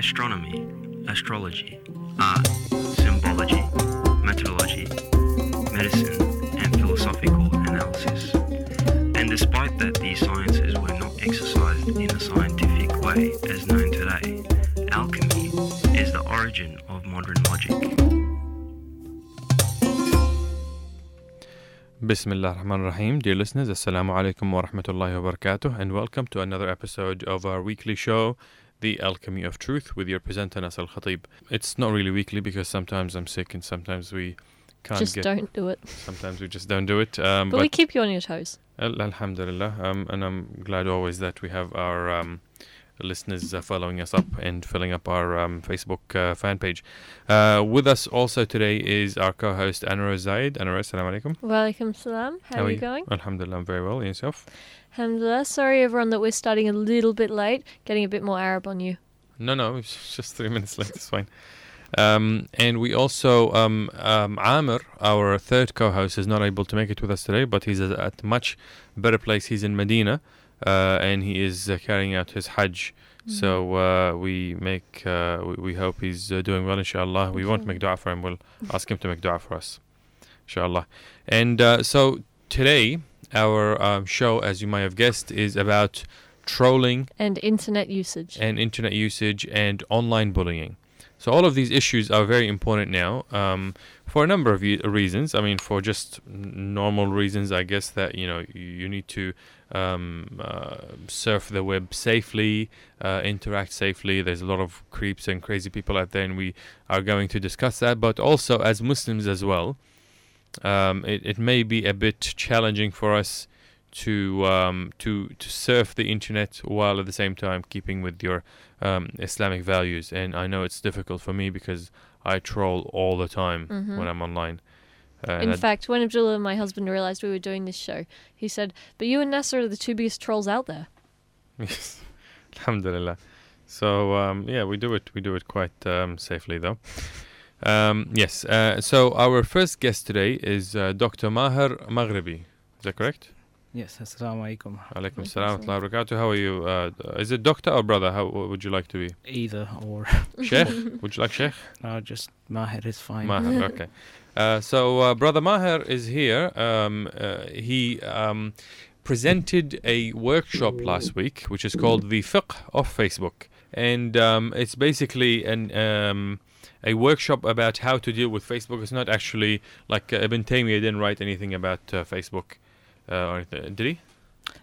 astronomy, astrology, art, symbology, methodology, medicine, and philosophical analysis. And despite that these sciences were not exercised in a scientific way as known today, alchemy is the origin of modern logic. Bismillah ar-Rahman ar-Rahim. Dear listeners, Assalamu alaikum wa rahmatullahi wa barakatuh and welcome to another episode of our weekly show, The Alchemy of Truth, with your presenter Nas al-Khatib. It's not really weekly because sometimes I'm sick and sometimes we can't Just get... don't do it. Sometimes we just don't do it. Um, But, we keep you on your toes. Al- Alhamdulillah, um, and I'm glad always that we have our um, listeners uh, following us up and filling up our um, Facebook uh, fan page. Uh, with us also today is our co-host Anwar Zaid. Anwar, assalamu alaikum. Walaikum salam. How, How are you? going? Alhamdulillah, I'm very well. And yourself? Alhamdulillah. Sorry everyone that we're starting a little bit late, getting a bit more Arab on you. No, no, it's just three minutes late. It's fine. Um, and we also, um, um, Amr, our third co-host, is not able to make it with us today, but he's at a much better place. He's in Medina, uh, and he is uh, carrying out his Hajj. So uh, we make, uh, we, we hope he's uh, doing well, inshallah. We won't make dua for him. We'll ask him to make dua for us, inshallah. And uh, so today, our um, show, as you might have guessed, is about trolling And internet usage. and internet usage and online bullying. So all of these issues are very important now um, for a number of reasons. I mean, for just normal reasons, I guess that you know you, need to um, uh, surf the web safely, uh, interact safely. There's a lot of creeps and crazy people out there, and we are going to discuss that. But also as Muslims as well, um, it, it may be a bit challenging for us to um, to to surf the internet while at the same time keeping with your um, Islamic values. And I know it's difficult for me because I troll all the time Mhm. when I'm online. Uh, In fact, when Abdullah and my husband realized we were doing this show, he said, But you and Nasser are the two biggest trolls out there. Yes, alhamdulillah. So um, yeah, we do it. We do it quite um, safely, though. Um, yes. Uh, so our first guest today is uh, Dr. Maher Magrebi. Is that correct? Yes, assalamu alaikum. Alaikum Alaikum salam wa salam. rahmatullahi wa barakatuh. How are you? Uh, is it doctor or brother? How would you like to be? Either or. Sheikh? would you like Sheikh? No, just Maher is fine. Maher, okay. Uh, so, uh, Brother Maher is here. Um, uh, he um, presented a workshop last week, which is called The Fiqh of Facebook. And um, it's basically an, um, a workshop about how to deal with Facebook. It's not actually like uh, Ibn Taymiyyah didn't write anything about uh, Facebook. Uh, or anything. Did he?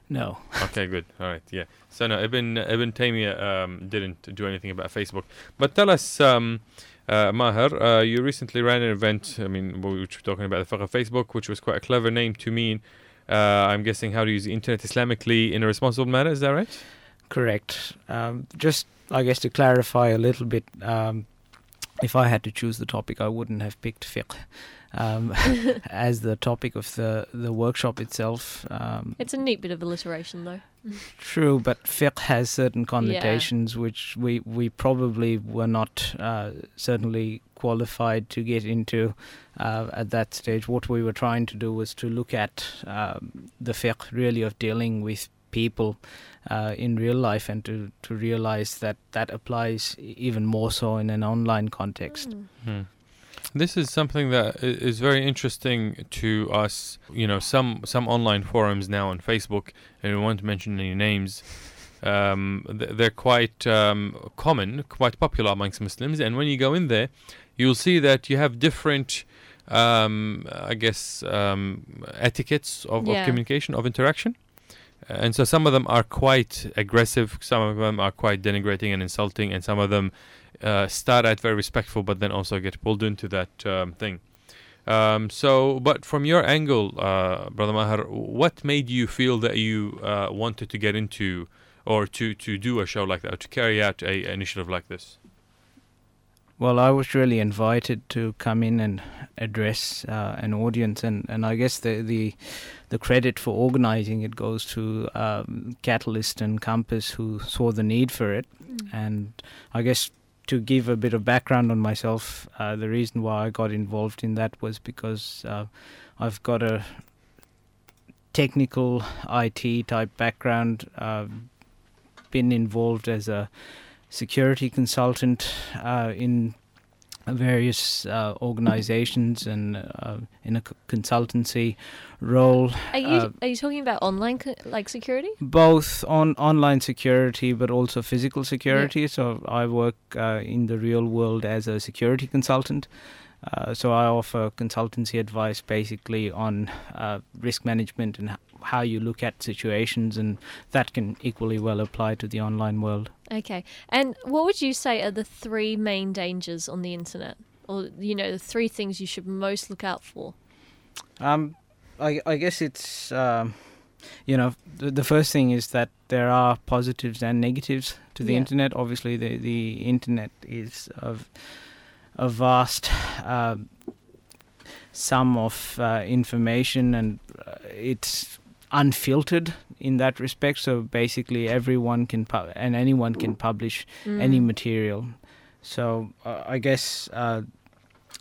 No. Okay, good. All right, yeah. So no, Ibn Ibn Taymiyyah um, didn't do anything about Facebook. But tell us, um, uh, Maher, uh, you recently ran an event. I mean, we were talking about the Facebook, which was quite a clever name to mean. Uh, I'm guessing how to use the internet Islamically in a responsible manner. Is that right? Correct. Um, just, I guess, to clarify a little bit, um, if I had to choose the topic, I wouldn't have picked fiqh um, as the topic of the, the workshop itself. Um, It's a neat bit of alliteration, though. True, but fiqh has certain connotations which we, we probably were not uh, certainly qualified to get into uh, at that stage. What we were trying to do was to look at um, the fiqh really of dealing with people uh, in real life and to, to realize that that applies even more so in an online context. Mm. Hmm. This is something that is very interesting to us. You know, some some online forums now on Facebook, and we won't mention any names. Um, they're quite um, common, quite popular amongst Muslims. And when you go in there, you'll see that you have different, um, I guess, um, etiquettes of, of communication, of interaction. And so some of them are quite aggressive, some of them are quite denigrating and insulting, and some of them uh, start out very respectful, but then also get pulled into that um, thing. Um, so, but from your angle, uh, Brother Maher, what made you feel that you uh, wanted to get into or to, to do a show like that, or to carry out a, an initiative like this? Well, I was really invited to come in and address uh, an audience, and, and I guess the, the the credit for organizing it goes to um, Catalyst and Compass, who saw the need for it. And I guess to give a bit of background on myself, uh, the reason why I got involved in that was because uh, I've got a technical IT type background. Uh, been involved as a security consultant uh, in various uh, organizations and uh, in a consultancy role. Are you uh, are you talking about online co- like security? Both on online security, but also physical security. Yeah. So I work uh, in the real world as a security consultant. Uh, so I offer consultancy advice basically on uh, risk management and how you look at situations, and that can equally well apply to the online world. Okay, and what would you say are the three main dangers on the internet, or you know, the three things you should most look out for? Um, I, I guess it's. Um, you know, the, the first thing is that there are positives and negatives to the yeah. internet. Obviously, the the internet is of a vast uh, sum of uh, information and uh, it's unfiltered in that respect. So basically, everyone can pu- and anyone can publish mm. any material. So uh, I guess uh,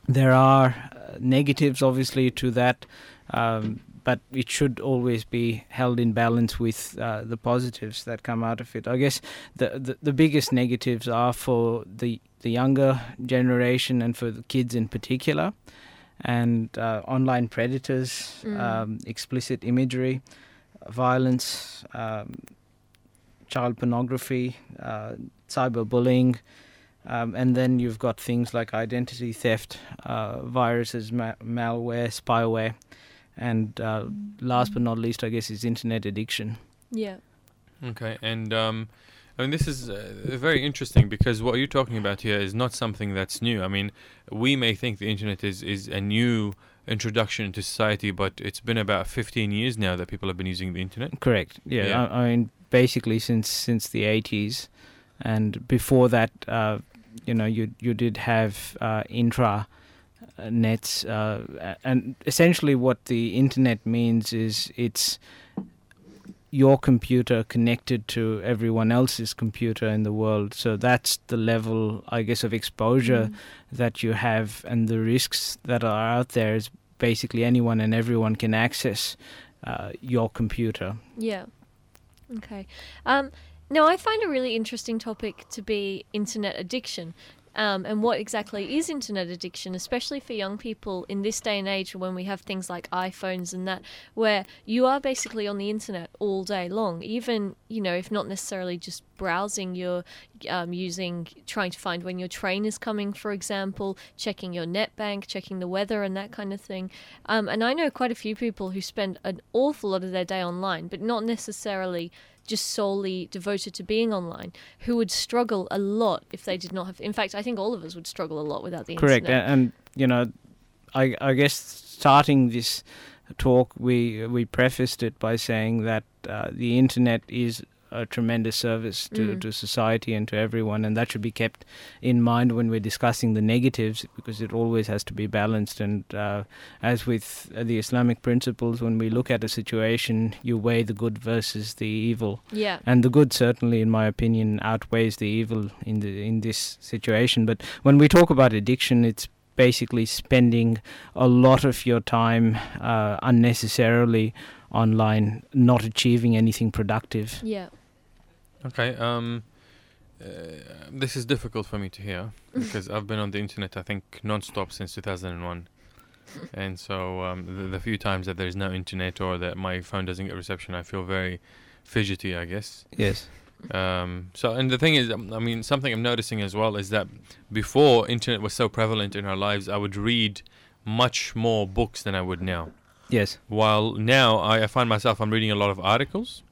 there are uh, negatives, obviously, to that. Um, but it should always be held in balance with uh, the positives that come out of it. I guess the, the, the biggest negatives are for the the younger generation and for the kids in particular, and uh, online predators, mm. um, explicit imagery, violence, um, child pornography, uh, cyberbullying. Um, and then you've got things like identity theft, uh, viruses, ma- malware, spyware, and uh, last but not least, I guess, is internet addiction. Yeah. Okay, and um, I mean, this is uh, very interesting because what you're talking about here is not something that's new. I mean, we may think the internet is, is a new introduction to society, but it's been about 15 years now that people have been using the internet. Correct. Yeah. yeah. I, I, mean, basically since since the 80s, and before that, uh, you know, you you did have uh, intra uh, nets, uh, and essentially what the internet means is it's your computer connected to everyone else's computer in the world. So that's the level, I guess, of exposure mm. that you have, and the risks that are out there is basically anyone and everyone can access uh, your computer. Yeah. Okay. Um, now, I find a really interesting topic to be internet addiction um, and what exactly is internet addiction, especially for young people in this day and age when we have things like iPhones and that, where you are basically on the internet all day long, even, you know, if not necessarily just browsing, you're um, using, trying to find when your train is coming, for example, checking your net bank, checking the weather, and that kind of thing. Um, and I know quite a few people who spend an awful lot of their day online, but not necessarily just solely devoted to being online who would struggle a lot if they did not have in fact i think all of us would struggle a lot without the correct internet. and, and you know i i guess starting this talk we we prefaced it by saying that uh, the internet is a tremendous service to, mm. to society and to everyone, and that should be kept in mind when we're discussing the negatives because it always has to be balanced. And uh, as with the Islamic principles, when we look at a situation, you weigh the good versus the evil. Yeah. And the good certainly, in my opinion, outweighs the evil in the in this situation. But when we talk about addiction, it's basically spending a lot of your time uh, unnecessarily online, not achieving anything productive. Yeah. Okay. Um, uh, this is difficult for me to hear because I've been on the internet, I think, non-stop since 2001. and so um, the, the, few times that there's no internet or that my phone doesn't get reception, I feel very fidgety, I guess. Yes. Um, so, and the thing is, um, I mean, something I'm noticing as well is that before internet was so prevalent in our lives, I would read much more books than I would now. Yes. While now I, I find myself I'm reading a lot of articles,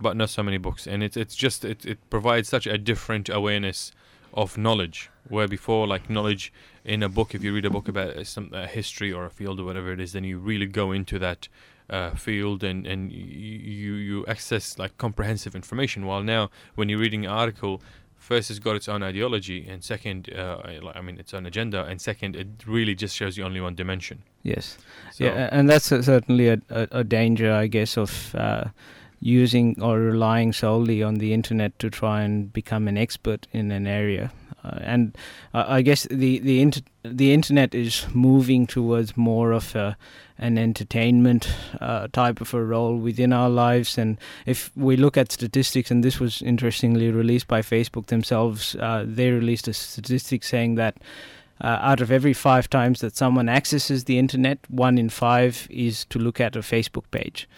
but not so many books, and it's it's just it, it provides such a different awareness of knowledge. Where before, like knowledge in a book, if you read a book about some a history or a field or whatever it is, then you really go into that uh, field and and you you access like comprehensive information. While now, when you're reading an article, first it's got its own ideology and second uh, i mean its own agenda and second it really just shows you only one dimension. Yes. So yeah and that's a, certainly a, a, a, danger i guess of uh, using or relying solely on the internet to try and become an expert in an area. uh, and uh, I guess the the inter- the internet is moving towards more of a, an entertainment uh, type of a role within our lives. And if we look at statistics, and this was interestingly released by Facebook themselves, uh, they released a statistic saying that. Uh, out of every five times that someone accesses the internet, one in five is to look at a Facebook page.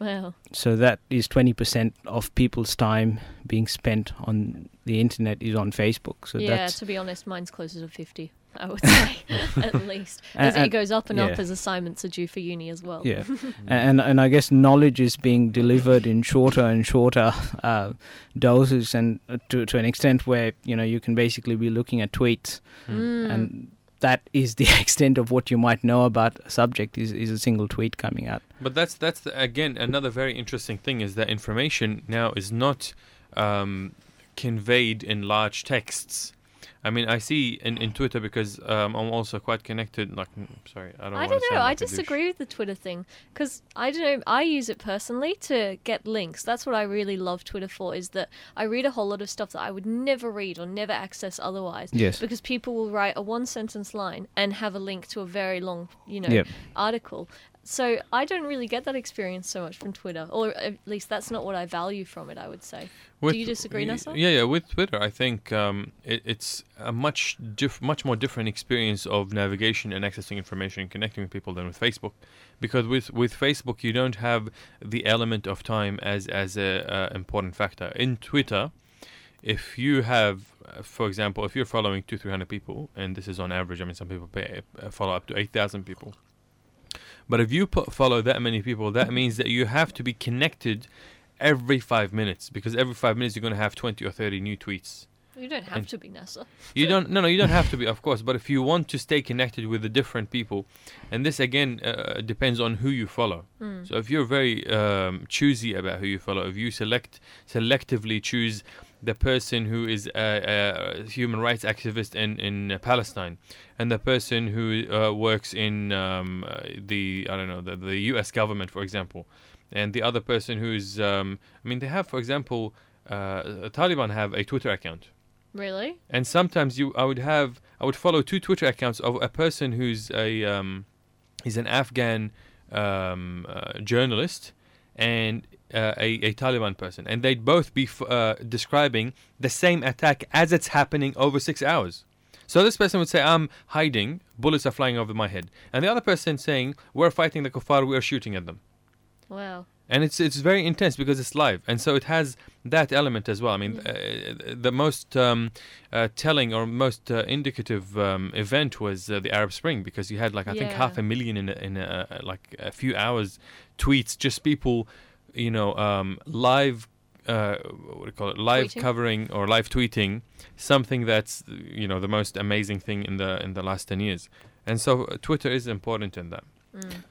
Wow. So that is 20% of people's time being spent on the internet is on Facebook. So yeah, to be honest, mine's closer to 50, I would say, at least. As And- it goes up and yeah. up as assignments are due for uni as well. yeah, and and I guess knowledge is being delivered in shorter and shorter uh, doses, and uh, to to an extent where you know you can basically be looking at tweets, Mm. and that is the extent of what you might know about a subject is is a single tweet coming out. But that's that's the, again another very interesting thing is that information now is not um, conveyed in large texts. I mean, I see in, in Twitter because um, I'm also quite connected. Like, mm, sorry, I don't. I don't know. sound I like douche. disagree with the Twitter thing because I don't know. I use it personally to get links. That's what I really love Twitter for. Is that I read a whole lot of stuff that I would never read or never access otherwise. Yes. Because people will write a one sentence line and have a link to a very long, you know, Yep. article. So I don't really get that experience so much from Twitter, or at least that's not what I value from it. I would say. With- Do you disagree, Nasser? Yeah, yeah. With Twitter, I think um, it, it's a much diff- much more different experience of navigation and accessing information and connecting with people than with Facebook, because with with Facebook you don't have the element of time as as a uh, important factor. In Twitter, if you have, uh, for example, if you're following two three hundred people, and this is on average, I mean some people pay, uh, follow up to eight thousand people. But if you put, follow that many people, that means that you have to be connected every five minutes because every five minutes you're going to have 20 or 30 new tweets. You don't have And- to be Nasser. You don't, no, no, you don't have to be, of course, but if you want to stay connected with the different people, and this again uh, depends on who you follow. Mm. So if you're very um, choosy about who you follow, if you select selectively choose the person who is a, a human rights activist in in Palestine, and the person who uh, works in um, uh, the I don't know the the U.S. government, for example, and the other person who is um, I mean they have, for example, uh, Taliban have a Twitter account. Really? And sometimes you, I would have, I would follow two Twitter accounts of a person who's a, um, he's an Afghan um, uh, journalist and uh, a, a Taliban person, and they'd both be f- uh, describing the same attack as it's happening over six hours. So this person would say, "I'm hiding, bullets are flying over my head," and the other person saying, "We're fighting the kuffar, we are shooting at them." Wow. and it's it's very intense because it's live, and so it has that element as well. I mean, uh, the most um, uh, telling or most uh, indicative um, event was uh, the Arab Spring because you had like I think half a million in a, in a, like a few hours tweets, just people, you know, um, live. Uh, what do you call it? Live Tweeting? covering or live tweeting something that's you know the most amazing thing in the in the last ten years, and so uh, Twitter is important in that. Mm.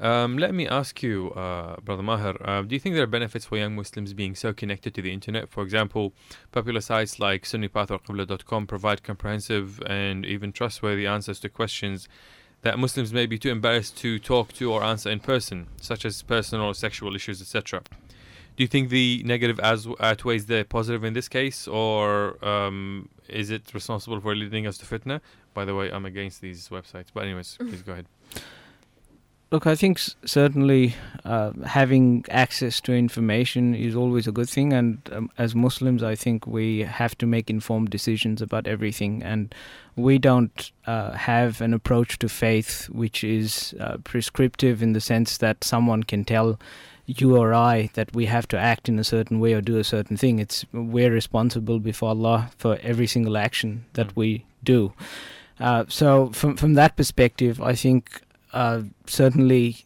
Um, let me ask you, uh, Brother Maher, uh, do you think there are benefits for young Muslims being so connected to the internet? For example, popular sites like SunniPath or Qibla.com provide comprehensive and even trustworthy answers to questions that Muslims may be too embarrassed to talk to or answer in person, such as personal or sexual issues, etc. Do you think the negative as- outweighs the positive in this case, or um, is it responsible for leading us to fitna? By the way, I'm against these websites. But anyways, please go ahead. Look, I think certainly uh, having access to information is always a good thing, and um, as Muslims, I think we have to make informed decisions about everything, and we don't uh, have an approach to faith which is uh, prescriptive in the sense that someone can tell you or I that we have to act in a certain way or do a certain thing. It's we're responsible before Allah for every single action that Mm. we do. Uh, so from from that perspective, I think uh, certainly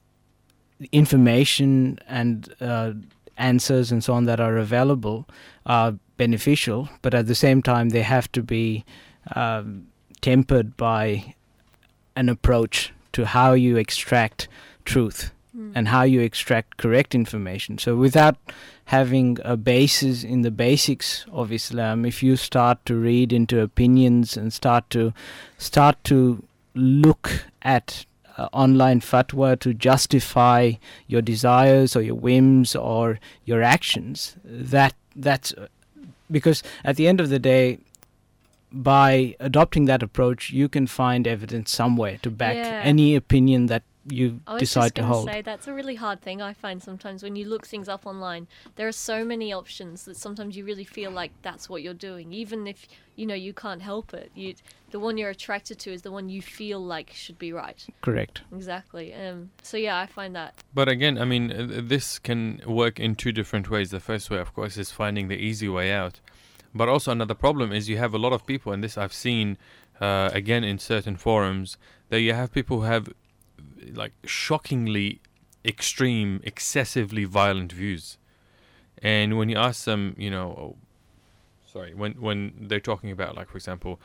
information and uh, answers and so on that are available are beneficial, but at the same time they have to be um, tempered by an approach to how you extract truth Mm. and how you extract correct information. So without having a basis in the basics of Islam, if you start to read into opinions and start to start to look at uh, online fatwa to justify your desires or your whims or your actions, that that's because at the end of the day, by adopting that approach, you can find evidence somewhere to back Yeah. any opinion that you I was decide just to going to hold. say that's a really hard thing I find sometimes when you look things up online. There are so many options that sometimes you really feel like that's what you're doing, even if you know you can't help it. You, the one you're attracted to is the one you feel like should be right. Correct. Exactly. Um. So yeah, I find that. But again, I mean, uh, this can work in two different ways. The first way, of course, is finding the easy way out. But also, another problem is you have a lot of people, and this I've seen uh, again in certain forums, that you have people who have like shockingly extreme, excessively violent views. And when you ask them, you know, oh, sorry, when when they're talking about, like, for example,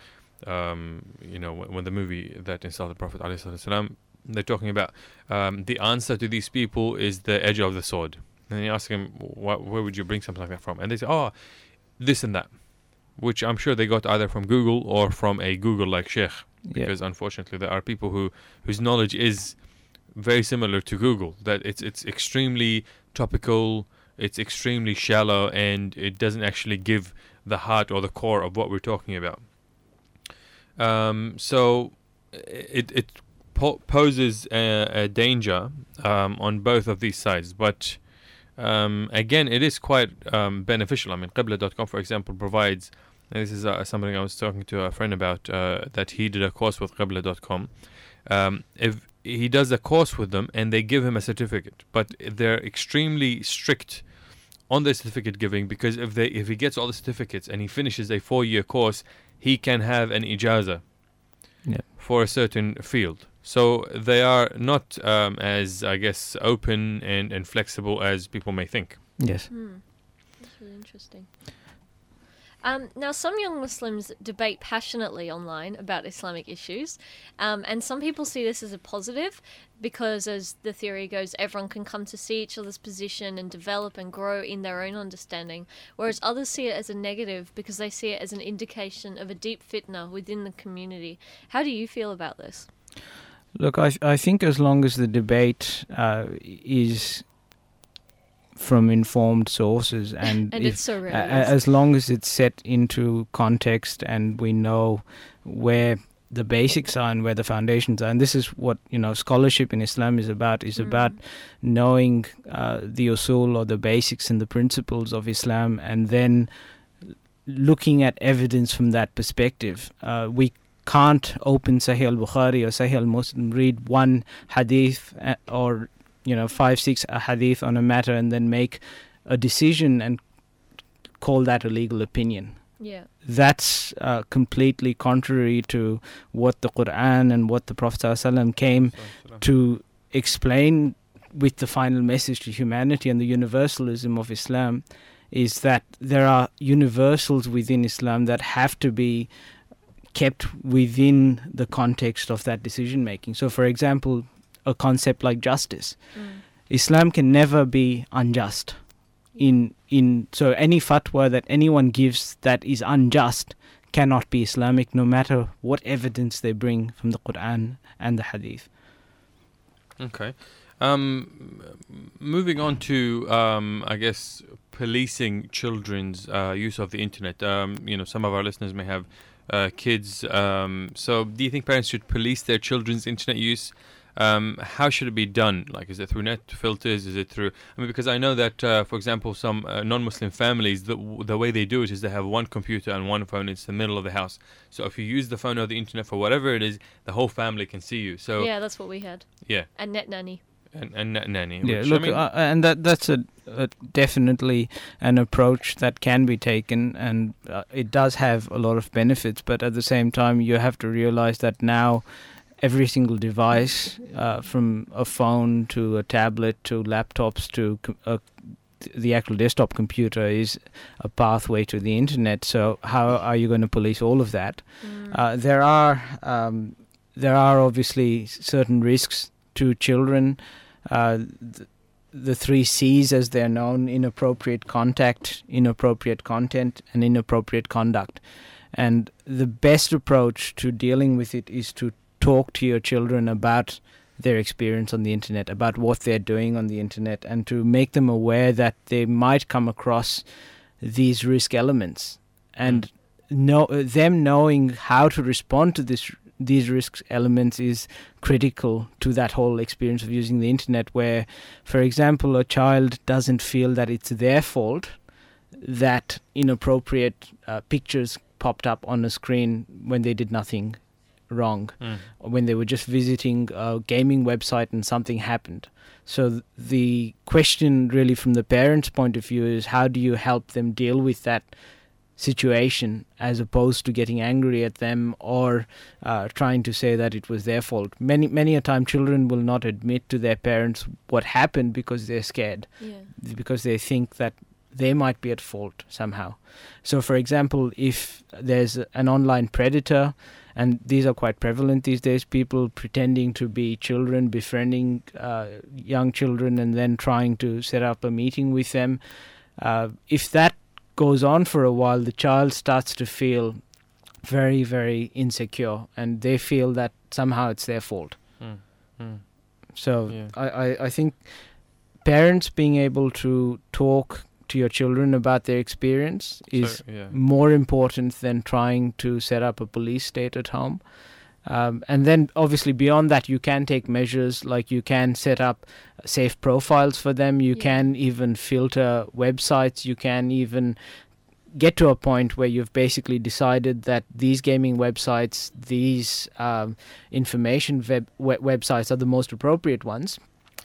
um, you know, when, when the movie that insulted Prophet ﷺ, they're talking about um, the answer to these people is the edge of the sword. And you ask them, wh- where would you bring something like that from? And they say, oh, this and that, which I'm sure they got either from Google or from a Google-like sheikh, Yeah. because unfortunately there are people who whose knowledge is very similar to Google. That it's it's extremely topical, it's extremely shallow, and it doesn't actually give the heart or the core of what we're talking about. Um, so it it po- poses a, a danger um, on both of these sides, but um, again, it is quite um, beneficial. I mean, Qibla.com, for example, provides. and This is uh, something I was talking to a friend about uh, that he did a course with Qibla.com. Um, if he does a course with them and they give him a certificate, but they're extremely strict on the certificate giving because if they if he gets all the certificates and he finishes a four year course, he can have an ijaza Yeah. for a certain field. So they are not um, as I guess open and, and flexible as people may think. Yes. Hmm. That's really interesting. Um, now, some young Muslims debate passionately online about Islamic issues, um, and some people see this as a positive because, as the theory goes, everyone can come to see each other's position and develop and grow in their own understanding, whereas others see it as a negative because they see it as an indication of a deep fitna within the community. How do you feel about this? Look, I I think as long as the debate uh, is from informed sources and, And if, it's so rare. yes. as long as it's set into context and we know where the basics are and where the foundations are and this is what you know scholarship in islam is about is Mm. about knowing uh, the usul or the basics and the principles of islam and then looking at evidence from that perspective uh, we can't open sahih al-bukhari or sahih al-muslim read one hadith uh, or you know five six hadith on a matter and then make a decision and call that a legal opinion yeah. that's uh, completely contrary to what the Quran and what the Prophet ﷺ came to explain with the final message to humanity and the universalism of Islam is that there are universals within Islam that have to be kept within the context of that decision making. So, for example, a concept like justice. Mm. Islam can never be unjust. In in so any fatwa that anyone gives that is unjust cannot be Islamic, no matter what evidence they bring from the Quran and the Hadith. Okay. Um, moving on to, um, I guess, policing children's uh, use of the internet. Um, you know, some of our listeners may have uh, kids. Um, so, do you think parents should police their children's internet use? Um, how should it be done? Like, is it through net filters? Is it through? I mean, because I know that, uh, for example, some uh, non-Muslim families, the the way they do it is they have one computer and one phone. It's the middle of the house. So, if you use the phone or the internet for whatever it is, the whole family can see you. So, yeah, that's what we had. yeah. And Net Nanny. and, and na- nanny. Yeah, which, look, I mean, uh, and that that's a, a definitely an approach that can be taken, and uh, it does have a lot of benefits. But at the same time, you have to realize that now every single device, uh, from a phone to a tablet to laptops to a, the actual desktop computer, is a pathway to the internet. So how are you going to police all of that? Mm. Uh, there are um, there are obviously certain risks to children. Uh, th- the three C's, as they're known: inappropriate contact, inappropriate content, and inappropriate conduct. And the best approach to dealing with it is to talk to your children about their experience on the internet, about what they're doing on the internet, and to make them aware that they might come across these risk elements. And know them knowing how to respond to this these risk elements is critical to that whole experience of using the internet where for example a child doesn't feel that it's their fault that inappropriate uh, pictures popped up on a screen when they did nothing wrong Mm. when they were just visiting a gaming website and something happened. So th- the question really from the parents' point of view is how do you help them deal with that situation as opposed to getting angry at them or uh, trying to say that it was their fault. Many many a time children will not admit to their parents what happened because they're scared Yeah. because they think that they might be at fault somehow. So, for example, if there's an online predator, and these are quite prevalent these days, people pretending to be children, befriending uh, young children, and then trying to set up a meeting with them. Uh, if that goes on for a while, the child starts to feel very, very insecure, and they feel that somehow it's their fault. Mm. Mm. So Yeah. I, I, I think parents being able to talk to your children about their experience is So, yeah. more important than trying to set up a police state at home. Um, and then, obviously, beyond that, you can take measures like you can set up safe profiles for them. You Yeah. can even filter websites. You can even get to a point where you've basically decided that these gaming websites, these um, information web- we- websites are the most appropriate ones.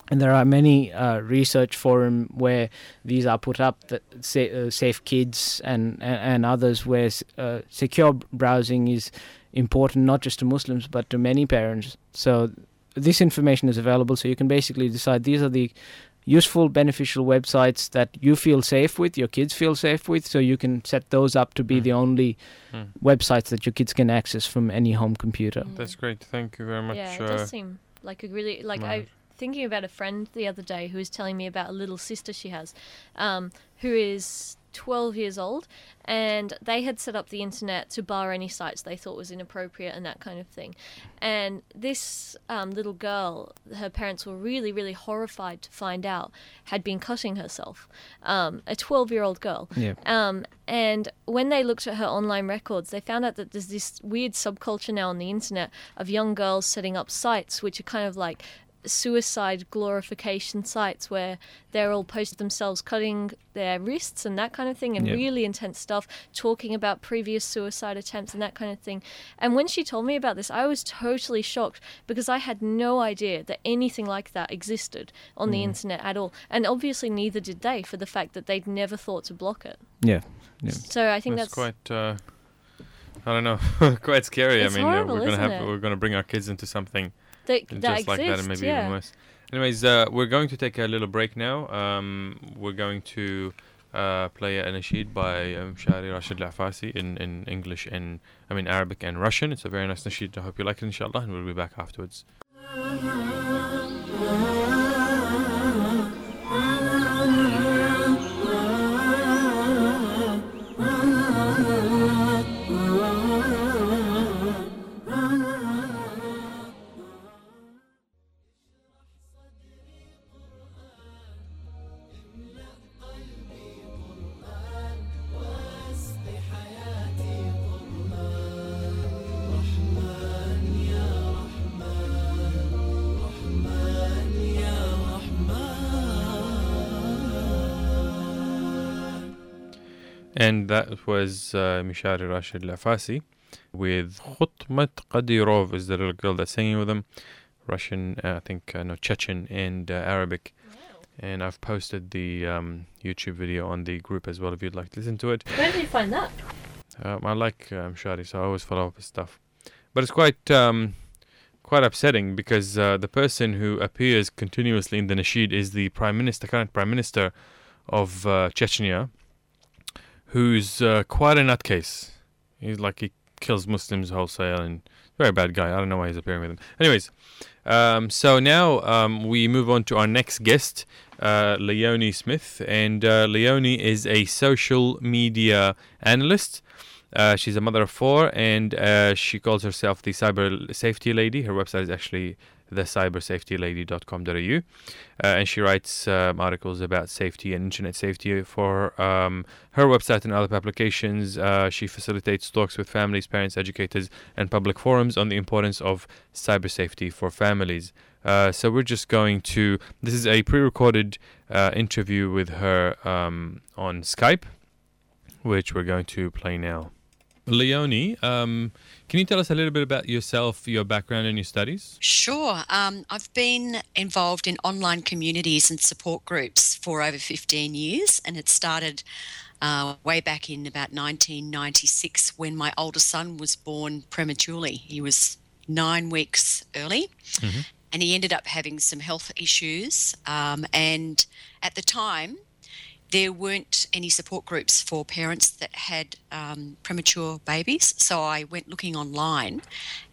And there are many uh, research forum where these are put up, that say, uh, Safe Kids and, and, and others, where uh, secure browsing is important not just to Muslims but to many parents. So this information is available, so you can basically decide these are the useful, beneficial websites that you feel safe with, your kids feel safe with, so you can set those up to be Mm. the only Mm. websites that your kids can access from any home computer. Mm. That's great. Thank you very much. Yeah, it uh, does seem like a really like I Right. Thinking about a friend the other day who was telling me about a little sister she has, um, who is 12 years old, and they had set up the internet to bar any sites they thought was inappropriate and that kind of thing. And this um, little girl, her parents were really, really horrified to find out had been cutting herself. Um, a 12 year old girl. Yeah. Um, and when they looked at her online records, they found out that there's this weird subculture now on the internet of young girls setting up sites which are kind of like suicide glorification sites where they're all post themselves cutting their wrists and that kind of thing and Yeah. really intense stuff talking about previous suicide attempts and that kind of thing and when she told me about this i was totally shocked because i had no idea that anything like that existed on the Mm. internet at all and obviously neither did they for the fact that they'd never thought to block it Yeah. Yeah. so i think that's, that's, quite. Uh, I don't know, quite scary. It's I mean, horrible, uh, we're gonna have it? we're gonna bring our kids into something that, just that like that, and maybe yeah. even worse. Anyways, uh, we're going to take a little break now. Um, we're going to uh, play a nasheed by um, Mishari Rashid Lafasi in, in English and I mean Arabic and Russian. It's a very nice nasheed. I hope you like it, inshallah, and we'll be back afterwards. And that was uh, Mishari Rashid Lafasi with Khutmat Qadirov is the little girl that's singing with him. Russian, uh, I think, uh, no, Chechen and uh, Arabic. And I've posted the um, YouTube video on the group as well if you'd like to listen to it. Where did you find that? Um, I like um, so I always follow up his stuff. But it's quite um, quite upsetting because uh, the person who appears continuously in the nasheed is the prime minister, current prime minister of uh, Chechnya, who's uh, quite a nutcase. He's like he kills Muslims wholesale and very bad guy. I don't know why he's appearing with him. Anyways, um, so now um, we move on to our next guest, uh, Leonie Smith, and uh, Leonie is a social media analyst. Uh, she's a mother of four, and uh, she calls herself the cyber safety lady. Her website is actually thecybersafetylady.com.au. Uh, and she writes um, articles about safety and internet safety for um, her website and other publications. Uh, she facilitates talks with families, parents, educators, and public forums on the importance of cyber safety for families. Uh, so we're just going to. This is a pre-recorded uh, interview with her um, on Skype, which we're going to play now. Leonie, um, can you tell us a little bit about yourself, your background, and your studies? Sure. Um, I've been involved in online communities and support groups for over 15 years, and it started uh, way back in about 1996 when my older son was born prematurely. He was nine weeks early. Mm-hmm. And he ended up having some health issues. Um, and at the time, there weren't any support groups for parents that had um, premature babies. So I went looking online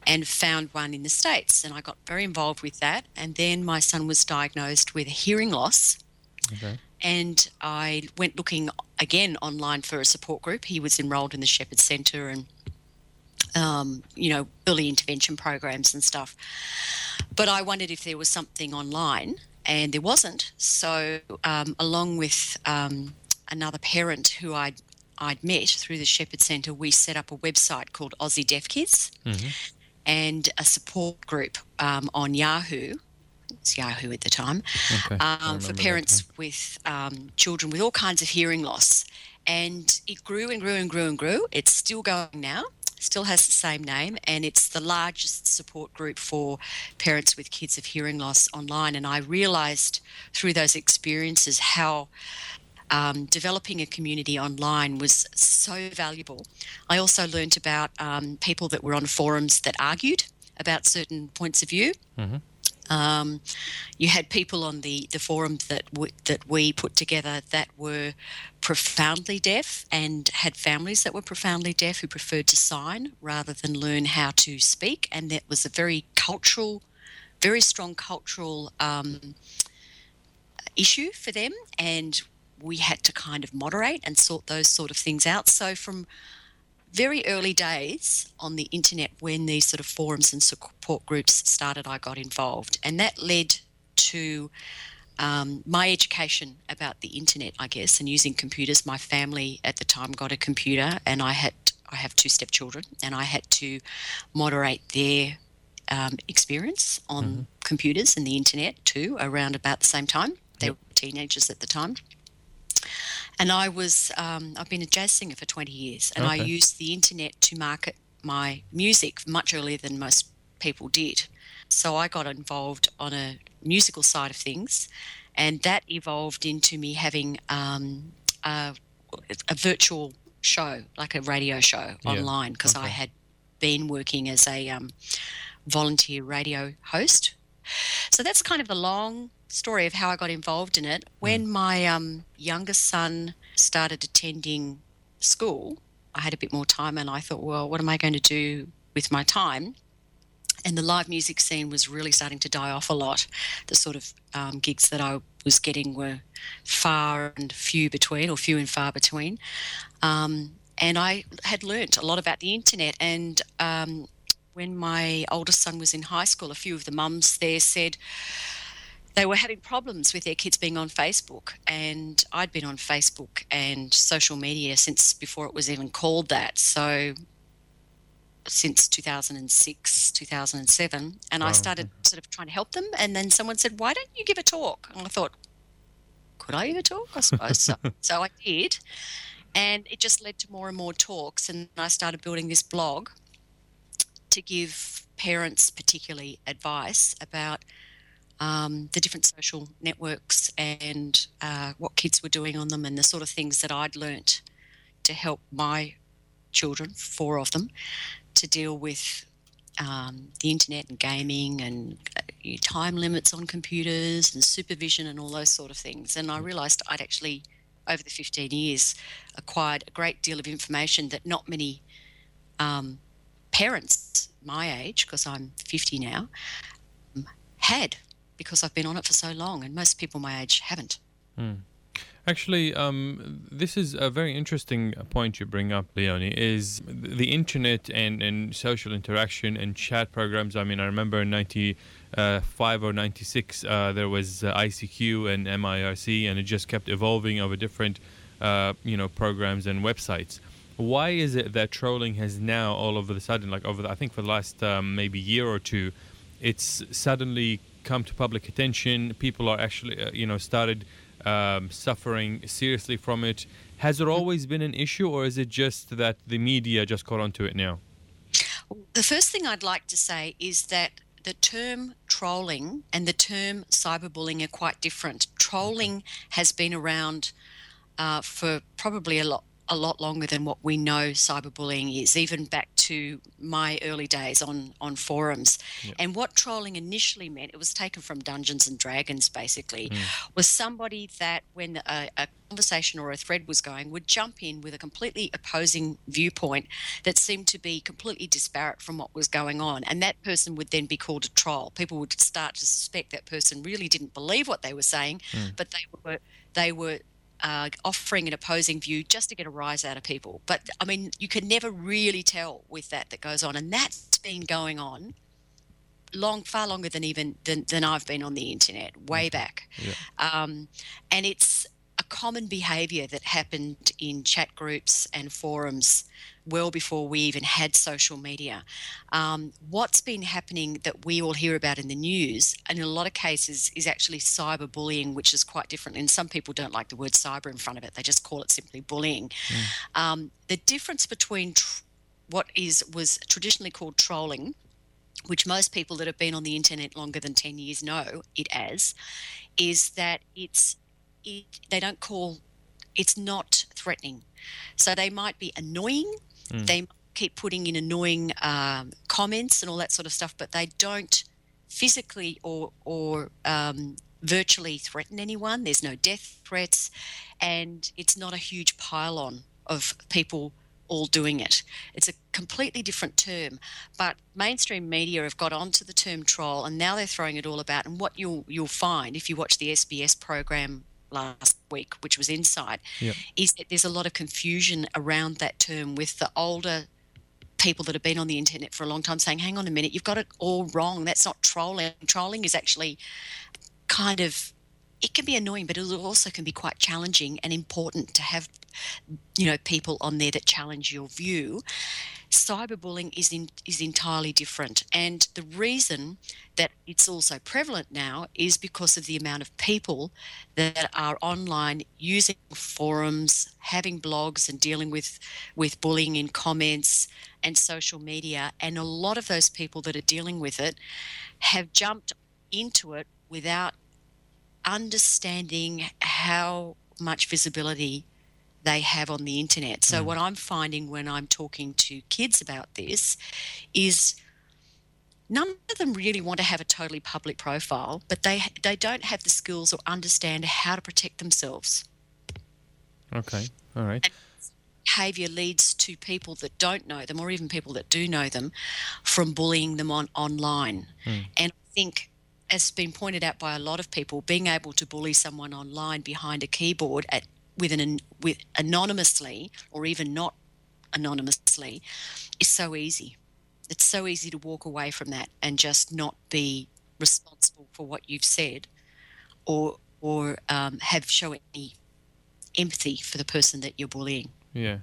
and found one in the States, and I got very involved with that. And then my son was diagnosed with hearing loss. Okay. And I went looking again online for a support group. He was enrolled in the Shepherd Centre and, um, you know, early intervention programs and stuff. But I wondered if there was something online and there wasn't. So, um, along with um, another parent who I'd I'd met through the Shepherd Centre, we set up a website called Aussie Deaf Kids, mm-hmm. and a support group um, on Yahoo. It's Yahoo at the time okay. Um, for parents with um, children with all kinds of hearing loss, and it grew and grew and grew and grew. It's still going now still has the same name, and it's the largest support group for parents with kids of hearing loss online. And I realized through those experiences how um, developing a community online was so valuable. I also learned about um, people that were on forums that argued about certain points of view. Mm-hmm. Um, you had people on the, the forum that w- that we put together that were profoundly deaf and had families that were profoundly deaf who preferred to sign rather than learn how to speak, and that was a very cultural, very strong cultural um, issue for them, and we had to kind of moderate and sort those sort of things out. So from very early days on the internet when these sort of forums and support groups started, I got involved. And that led to um, my education about the internet, I guess, and using computers. My family at the time got a computer, and I had I have two stepchildren, and I had to moderate their um, experience on mm-hmm. computers and the internet too, around about the same time. They yep. were teenagers at the time. And I was, um, I've been a jazz singer for 20 years, and okay. I used the internet to market my music much earlier than most people did. So I got involved on a musical side of things, and that evolved into me having um, a, a, virtual show, like a radio show yeah. online, because okay. I had been working as a um, volunteer radio host. So that's kind of the long story of how I got involved in it. When mm. my um, youngest son started attending school, I had a bit more time and I thought, well, what am I going to do with my time? And the live music scene was really starting to die off a lot. The sort of um, gigs that I was getting were far and few between, or few and far between. Um, and I had learnt a lot about the internet. And um, when my oldest son was in high school, a few of the mums there said, they were having problems with their kids being on Facebook. And I'd been on Facebook and social media since before it was even called that. So since 2006, 2007. And wow. I started sort of trying to help them. And then someone said, Why don't you give a talk? And I thought, Could I give a talk? I suppose so. so I did. And it just led to more and more talks. And I started building this blog to give parents, particularly, advice about um, the different social networks and uh, what kids were doing on them and the sort of things that I'd learnt to help my children, four of them, to deal with um, the internet and gaming and uh, time limits on computers and supervision and all those sort of things. And I realised I'd actually, over the 15 years, acquired a great deal of information that not many um, parents my age, because I'm 50 now, had because I've been on it for so long, and most people my age haven't. Mm. Actually, um, this is a very interesting point you bring up, Leonie, is the internet and, and social interaction and chat programs. I mean, I remember in 95 or 96, uh, there was uh, ICQ and MIRC, and it just kept evolving over different, uh, you know, programs and websites. Why is it that trolling has now all of a sudden, like over, the, I think for the last um, maybe year or two, it's suddenly come to public attention. People are actually, uh, you know, started um, suffering seriously from it. Has it always been an issue, or is it just that the media just caught onto it now? The first thing I'd like to say is that the term trolling and the term cyberbullying are quite different. Trolling has been around uh, for probably a lot a lot longer than what we know cyberbullying is, even back to my early days on, on forums. Yep. And what trolling initially meant, it was taken from Dungeons and Dragons basically, mm. was somebody that when a, a conversation or a thread was going would jump in with a completely opposing viewpoint that seemed to be completely disparate from what was going on. And that person would then be called a troll. People would start to suspect that person really didn't believe what they were saying, mm. but they were they were uh, offering an opposing view just to get a rise out of people. But I mean, you can never really tell with that that goes on, and that's been going on long, far longer than even than, than I've been on the internet, way mm-hmm. back. Yeah. Um, and it's a common behaviour that happened in chat groups and forums well before we even had social media. Um, what's been happening that we all hear about in the news, and in a lot of cases, is actually cyberbullying, which is quite different. And some people don't like the word cyber in front of it; they just call it simply bullying. Mm. Um, the difference between tr- what is was traditionally called trolling which most people that have been on the internet longer than 10 years know it as, is that it's it, they don't call it's not threatening. So they might be annoying. Mm. They keep putting in annoying um, comments and all that sort of stuff, but they don't physically or or um, virtually threaten anyone. There's no death threats, and it's not a huge pile-on of people all doing it. It's a completely different term, but mainstream media have got onto the term troll, and now they're throwing it all about. And what you'll you'll find if you watch the SBS program last week, which was Insight, yep. is that there's a lot of confusion around that term with the older people that have been on the internet for a long time saying, hang on a minute, you've got it all wrong. That's not trolling. Trolling is actually kind of it can be annoying, but it also can be quite challenging and important to have, you know, people on there that challenge your view. Cyberbullying is in, is entirely different, and the reason that it's also prevalent now is because of the amount of people that are online using forums, having blogs, and dealing with with bullying in comments and social media. And a lot of those people that are dealing with it have jumped into it without understanding how much visibility they have on the internet. So, mm. what I'm finding when I'm talking to kids about this is none of them really want to have a totally public profile, but they they don't have the skills or understand how to protect themselves. Okay, all right. And behavior leads to people that don't know them, or even people that do know them, from bullying them on online. Mm. And I think as been pointed out by a lot of people, being able to bully someone online behind a keyboard at with an with anonymously or even not anonymously is so easy. It's so easy to walk away from that and just not be responsible for what you've said, or or um, have show any empathy for the person that you're bullying. Yeah,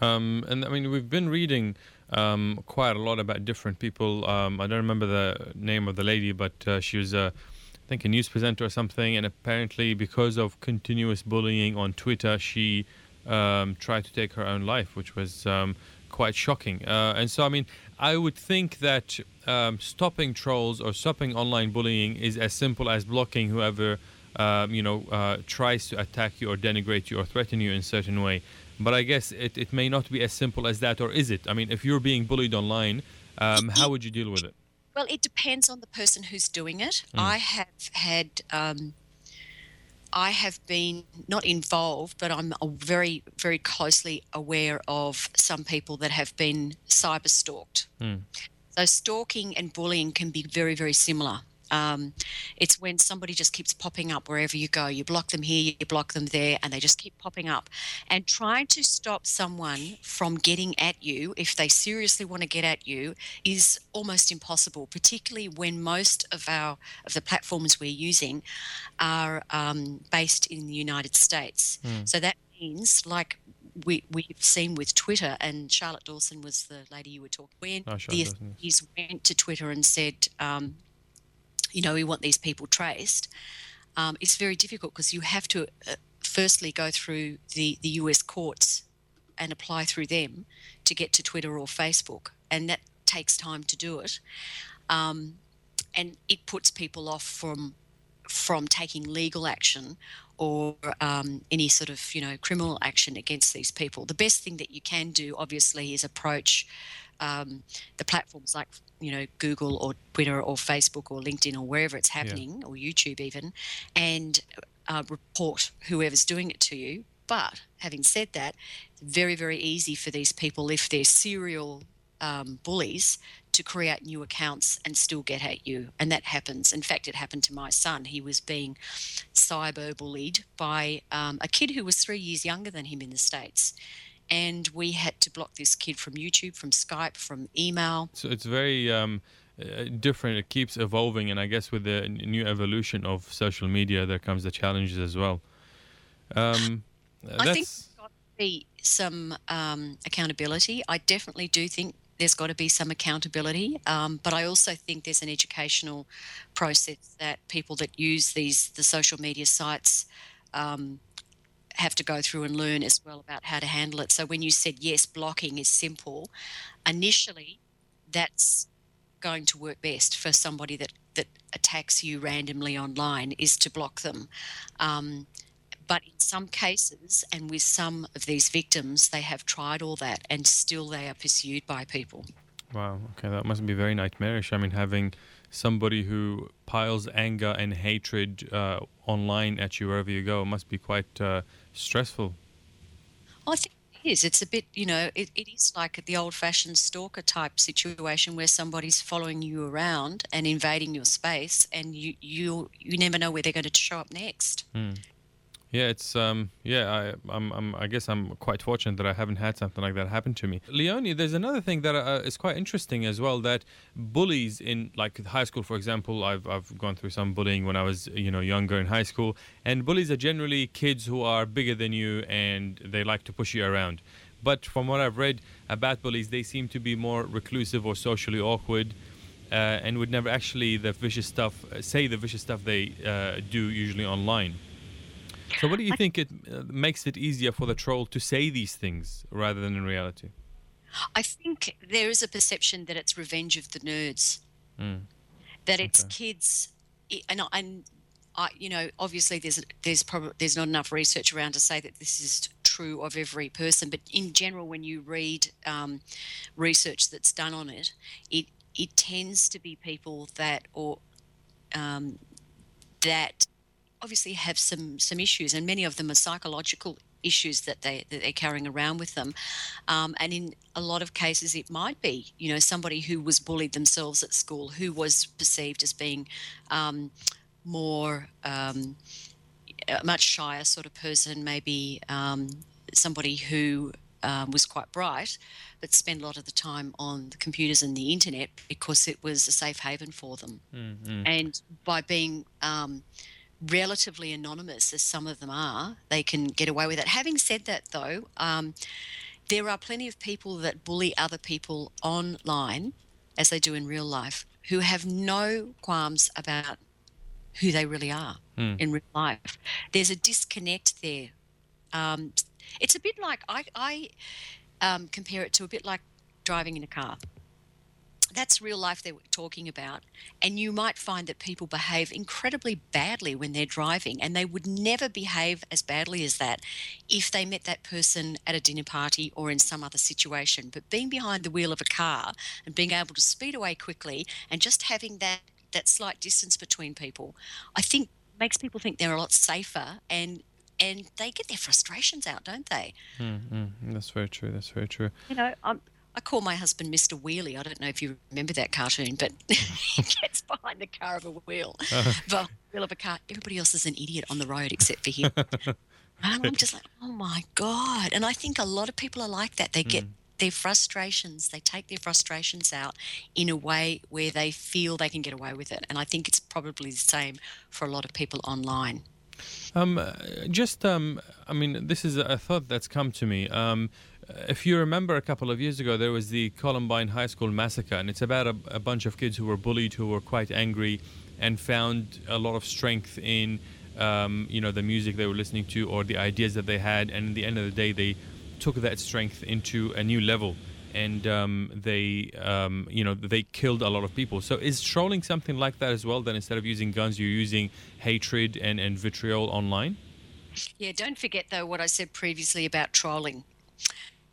um, and I mean we've been reading um, quite a lot about different people. Um, I don't remember the name of the lady, but uh, she was, uh, I think, a news presenter or something. And apparently, because of continuous bullying on Twitter, she um, tried to take her own life, which was um, quite shocking. Uh, and so, I mean, I would think that um, stopping trolls or stopping online bullying is as simple as blocking whoever. Um, you know, uh, tries to attack you or denigrate you or threaten you in a certain way. But I guess it, it may not be as simple as that, or is it? I mean, if you're being bullied online, um, how would you deal with it? Well, it depends on the person who's doing it. Mm. I have had, um, I have been not involved, but I'm very, very closely aware of some people that have been cyber stalked. Mm. So, stalking and bullying can be very, very similar. Um, it's when somebody just keeps popping up wherever you go. You block them here, you block them there, and they just keep popping up. And trying to stop someone from getting at you, if they seriously want to get at you, is almost impossible. Particularly when most of our of the platforms we're using are um, based in the United States. Mm. So that means, like we, we've seen with Twitter, and Charlotte Dawson was the lady you were talking when oh, the authorities went to Twitter and said, um, you know, we want these people traced. Um, it's very difficult because you have to uh, firstly go through the, the US courts and apply through them to get to Twitter or Facebook, and that takes time to do it. Um, and it puts people off from from taking legal action or um, any sort of you know criminal action against these people. The best thing that you can do, obviously, is approach um, the platforms like you know Google or Twitter or Facebook or LinkedIn or wherever it's happening yeah. or YouTube even, and uh, report whoever's doing it to you. But having said that, very very easy for these people if they're serial um, bullies to create new accounts and still get at you. And that happens. In fact, it happened to my son. He was being cyber bullied by um, a kid who was three years younger than him in the States. And we had to block this kid from YouTube, from Skype, from email. So it's very um, uh, different. It keeps evolving. And I guess with the new evolution of social media, there comes the challenges as well. Um, I think there's got to be some um, accountability. I definitely do think there's got to be some accountability. Um, but I also think there's an educational process that people that use these the social media sites um, have to go through and learn as well about how to handle it. So when you said yes, blocking is simple, initially that's going to work best for somebody that that attacks you randomly online is to block them. Um, but in some cases, and with some of these victims, they have tried all that and still they are pursued by people. Wow. Okay, that must be very nightmarish. I mean, having somebody who piles anger and hatred uh, online at you wherever you go must be quite uh, stressful. I think it is. It's a bit, you know, it, it is like the old fashioned stalker type situation where somebody's following you around and invading your space and you, you, you never know where they're going to show up next. Mm. Yeah, it's um, yeah. I, I'm, I'm, I guess I'm quite fortunate that I haven't had something like that happen to me. Leonie, there's another thing that uh, is quite interesting as well. That bullies in like high school, for example, I've, I've gone through some bullying when I was you know younger in high school, and bullies are generally kids who are bigger than you and they like to push you around. But from what I've read about bullies, they seem to be more reclusive or socially awkward. Uh, and would never actually the vicious stuff say the vicious stuff they uh, do usually online. So, what do you I, think it uh, makes it easier for the troll to say these things rather than in reality? I think there is a perception that it's revenge of the nerds, mm. that it's kids, and and I, you know, obviously there's there's probably there's not enough research around to say that this is true of every person, but in general, when you read um, research that's done on it, it it tends to be people that or um, that obviously have some some issues, and many of them are psychological issues that they that they're carrying around with them. Um, and in a lot of cases, it might be you know somebody who was bullied themselves at school, who was perceived as being um, more um, a much shyer sort of person, maybe um, somebody who um, was quite bright, but spent a lot of the time on the computers and the internet because it was a safe haven for them. Mm-hmm. And by being um, relatively anonymous as some of them are, they can get away with it. Having said that, though, um, there are plenty of people that bully other people online, as they do in real life, who have no qualms about who they really are mm. in real life. There's a disconnect there. Um, it's a bit like I, I um, compare it to a bit like driving in a car that's real life they're talking about. And you might find that people behave incredibly badly when they're driving, and they would never behave as badly as that if they met that person at a dinner party or in some other situation. But being behind the wheel of a car and being able to speed away quickly and just having that, that slight distance between people, I think makes people think they're a lot safer and and they get their frustrations out, don't they? Mm-hmm. That's very true. That's very true. You know, I'm I call my husband Mr. Wheelie. I don't know if you remember that cartoon, but he gets behind the car of a wheel, the wheel of a car. Everybody else is an idiot on the road except for him. and I'm just like, oh my god! And I think a lot of people are like that. They get their frustrations, they take their frustrations out in a way where they feel they can get away with it. And I think it's probably the same for a lot of people online. Um, uh, just um, I mean, this is a thought that's come to me. Um, if you remember a couple of years ago, there was the Columbine High School massacre, and it's about a, a bunch of kids who were bullied, who were quite angry, and found a lot of strength in, um, you know, the music they were listening to or the ideas that they had, and at the end of the day, they took that strength into a new level. And um, they, um, you know, they killed a lot of people. So is trolling something like that as well? That instead of using guns, you're using hatred and, and vitriol online? Yeah, don't forget though what I said previously about trolling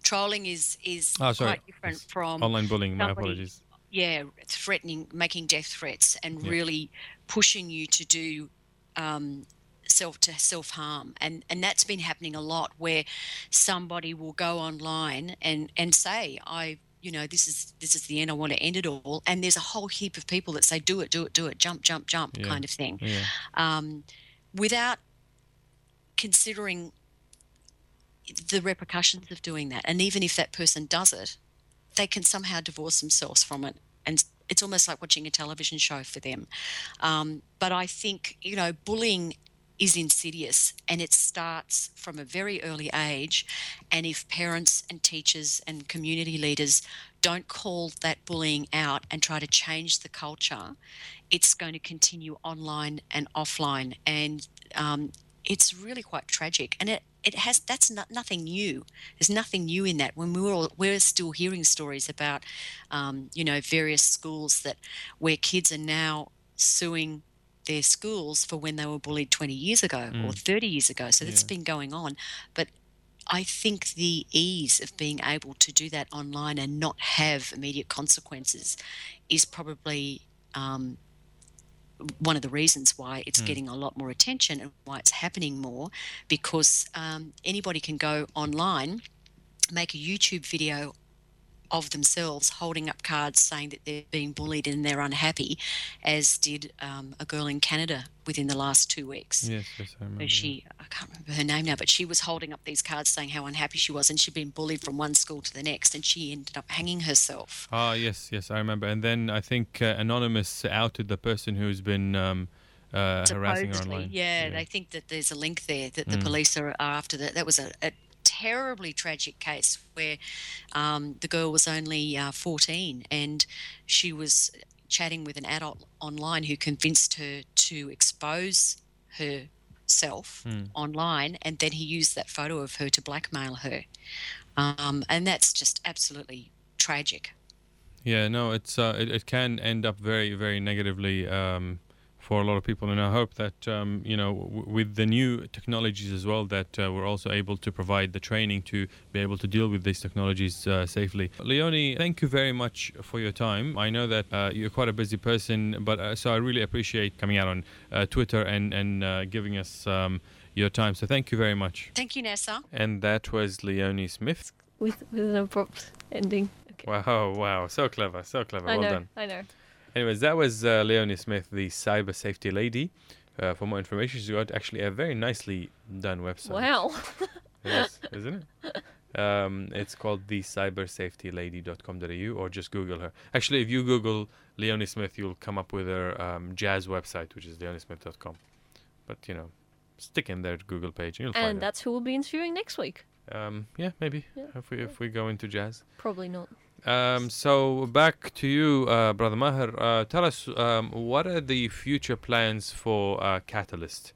trolling is is oh, quite different it's from online bullying. somebody, My apologies. Yeah, threatening, making death threats, and Yeah. really pushing you to do um, self to self harm, and and that's been happening a lot where somebody will go online and and say I. You know, this is this is the end. I want to end it all, and there's a whole heap of people that say, "Do it, do it, do it, jump, jump, jump," Yeah. kind of thing Yeah. um, without considering the repercussions of doing that. And even if that person does it, they can somehow divorce themselves from it. And it's almost like watching a television show for them. Um, but I think, you know, bullying is insidious and it starts from a very early age. And if parents and teachers and community leaders don't call that bullying out and try to change the culture, it's going to continue online and offline. And um, it's really quite tragic. And it, it has that's not nothing new. There's nothing new in that. When we were all, we're still hearing stories about, um, you know, various schools that where kids are now suing their schools for when they were bullied 20 years ago or 30 years ago. So that's Yeah. been going on. But I think the ease of being able to do that online and not have immediate consequences is probably um, one of the reasons why it's getting a lot more attention and why it's happening more because um, anybody can go online, make a YouTube video of themselves holding up cards saying that they're being bullied and they're unhappy, as did um, a girl in Canada within the last two weeks. Yes, yes, I remember. She, I can't remember her name now, but she was holding up these cards saying how unhappy she was, and she'd been bullied from one school to the next, and she ended up hanging herself. Ah, yes, yes, I remember. And then I think uh, Anonymous outed the person who's been um, uh, harassing her online. yeah, they think that there's a link there that the Mm. police are, are after that. That was a, a terribly tragic case where um, the girl was only uh, 14 and she was chatting with an adult online who convinced her to expose herself Mm. online, and then he used that photo of her to blackmail her. Um, and that's just absolutely tragic. Yeah, no, it's uh, it, it can end up very, very negatively um, for a lot of people, and I hope that um, you know w- with the new technologies as well that uh, we're also able to provide the training to be able to deal with these technologies uh, safely. Leonie, thank you very much for your time. I know that uh, you're quite a busy person, but uh, so I really appreciate coming out on uh, Twitter and and uh, giving us um, your time. So thank you very much. Thank you, Nasser. And that was Leonie Smith. with with an abrupt ending. Okay. Wow, wow, so clever, so clever. I well know. done. I know. Anyways, that was uh, Leonie Smith, the cyber safety lady. Uh, for more information, she's got actually a very nicely done website. Wow. Yes, isn't it? Um, it's called the cybersafetylady.com.au or just Google her. Actually, if you Google Leonie Smith, you'll come up with her um, jazz website, which is leoniesmith.com. But, you know, stick in their Google page and you'll and find that's who we'll be interviewing next week. Um, yeah, maybe, Yeah. if, we, if we go into jazz. Probably not. Um, so back to you, uh, brother Maher. Uh, tell us um, what are the future plans for uh, Catalyst?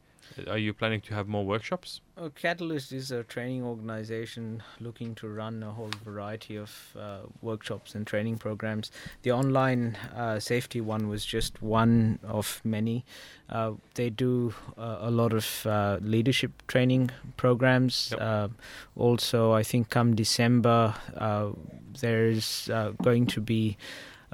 Are you planning to have more workshops? Catalyst is a training organization looking to run a whole variety of uh, workshops and training programs. The online uh, safety one was just one of many. Uh, they do uh, a lot of uh, leadership training programs. Yep. Uh, also, I think come December, uh, there's uh, going to be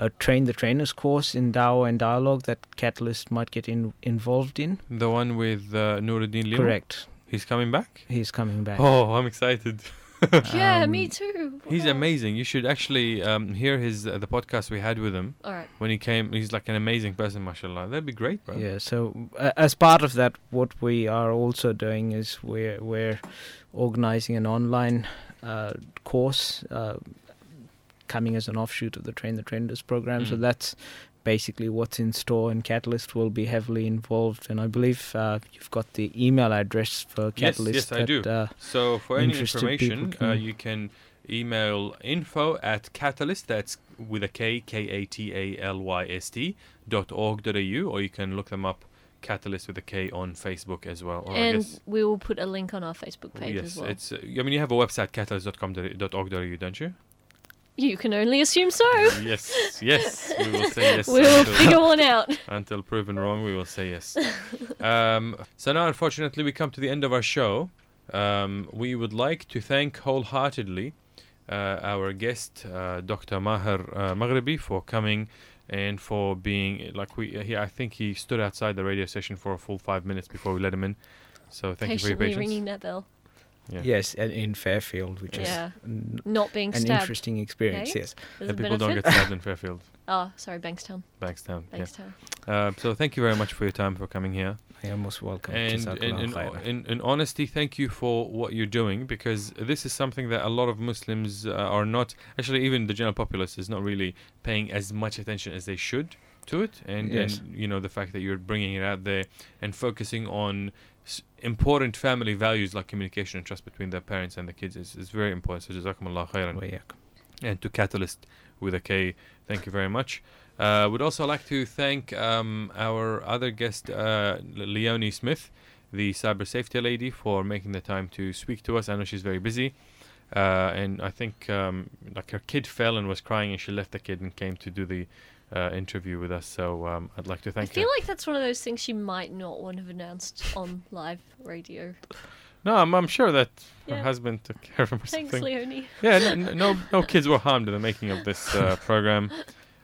a train the trainers course in Dawah and dialogue that Catalyst might get in, involved in. The one with uh, Nuruddin Lemu? Correct. He's coming back? He's coming back. Oh, I'm excited. yeah, Um, me too. He's Wow. amazing. You should actually um, hear his uh, the podcast we had with him All right. when he came. He's like an amazing person, mashallah. That'd be great, bro. Yeah. So uh, as part of that, what we are also doing is we're we're organizing an online uh, course uh, coming as an offshoot of the Train the Trainers program. So Mm. that's basically what's in store, and Catalyst will be heavily involved. And I believe uh, you've got the email address for Catalyst. yes, I that, do. Uh, So for any Interested people information, uh, can- you can email info at catalyst. That's with a K, K A T A L Y S T dot org dot au, or you can look them up. Catalyst with a K on Facebook as well. Or I and guess, we will put a link on our Facebook page yes, as well. it's. Uh, I mean, you have a website catalyst.com.org.au, don't you? You can only assume so. yes, yes. We will say yes. we will until- figure one out. Until proven wrong, we will say yes. um, so now, unfortunately, we come to the end of our show. Um, we would like to thank wholeheartedly uh, our guest, uh, Dr. Maher uh, Magrebi, for coming and for being like we. He, I think he stood outside the radio station for a full five minutes before we let him in. So thank you for your Patiently patience. ringing that bell. Yeah. Yes, and in Fairfield, which Yeah. is n- Not being an stabbed. interesting experience. Okay. Yes. There's The a people don't get stabbed in Fairfield, Oh, sorry, Bankstown. Bankstown. Yeah. Bankstown. Uh, so thank you very much for your time for coming here. You're most welcome. and in, in, in, in honesty, thank you for what you're doing because this is something that a lot of Muslims uh, are not, actually, even the general populace is not really paying as much attention as they should to it. And, Yes. and you know, the fact that you're bringing it out there and focusing on s- important family values like communication and trust between the parents and the kids is, is very important. So, Jazakumullah khairan and to Catalyst with a K. Thank you very much. Uh, would also like to thank um, our other guest, uh, Leonie Smith, the cyber safety lady, for making the time to speak to us. I know she's very busy. Uh, and I think um, like her kid fell and was crying, and she left the kid and came to do the uh, interview with us. So um, I'd like to thank. You. I feel her. like that's one of those things she might not want to have announced on live radio. no, I'm, I'm sure that her husband took care of him or Thanks, something. Leonie. yeah, no, no- no, kids were harmed in the making of this uh, program.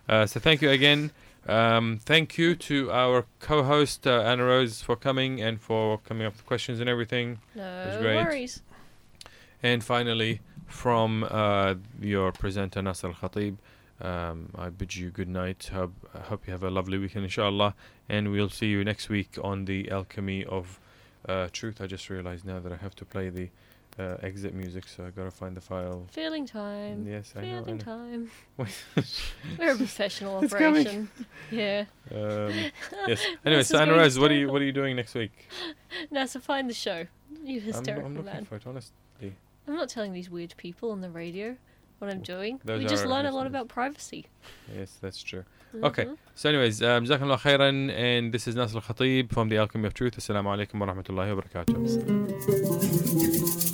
Uh, so thank you again. Um, thank you to our co-host uh, Anna Rose for coming and for coming up with questions and everything. No worries. And finally, from uh, your presenter Nasser Al Khatib, um, I bid you good night. Hope, I hope you have a lovely weekend, inshallah. And we'll see you next week on the Alchemy of uh, Truth. I just realized now that I have to play the uh, exit music, so I gotta find the file. Feeling time. Yes, I know. Feeling time. We're a professional It's coming. operation. Yeah. Um, yes. Anyway, This so is Anna going Rose, what are you what are you doing next week? Nasser, find the show. You I'm, hysterical I'm looking man. for it, honestly. I'm not telling these weird people on the radio what I'm doing. Those we just learn a lot about privacy. Yes, that's true. Okay. Mhm. So, anyways, um, Jazakallah khairan, and this is Nasser Al Khatib from the Alchemy of Truth. Assalamu alaikum wa rahmatullahi wa barakatuh.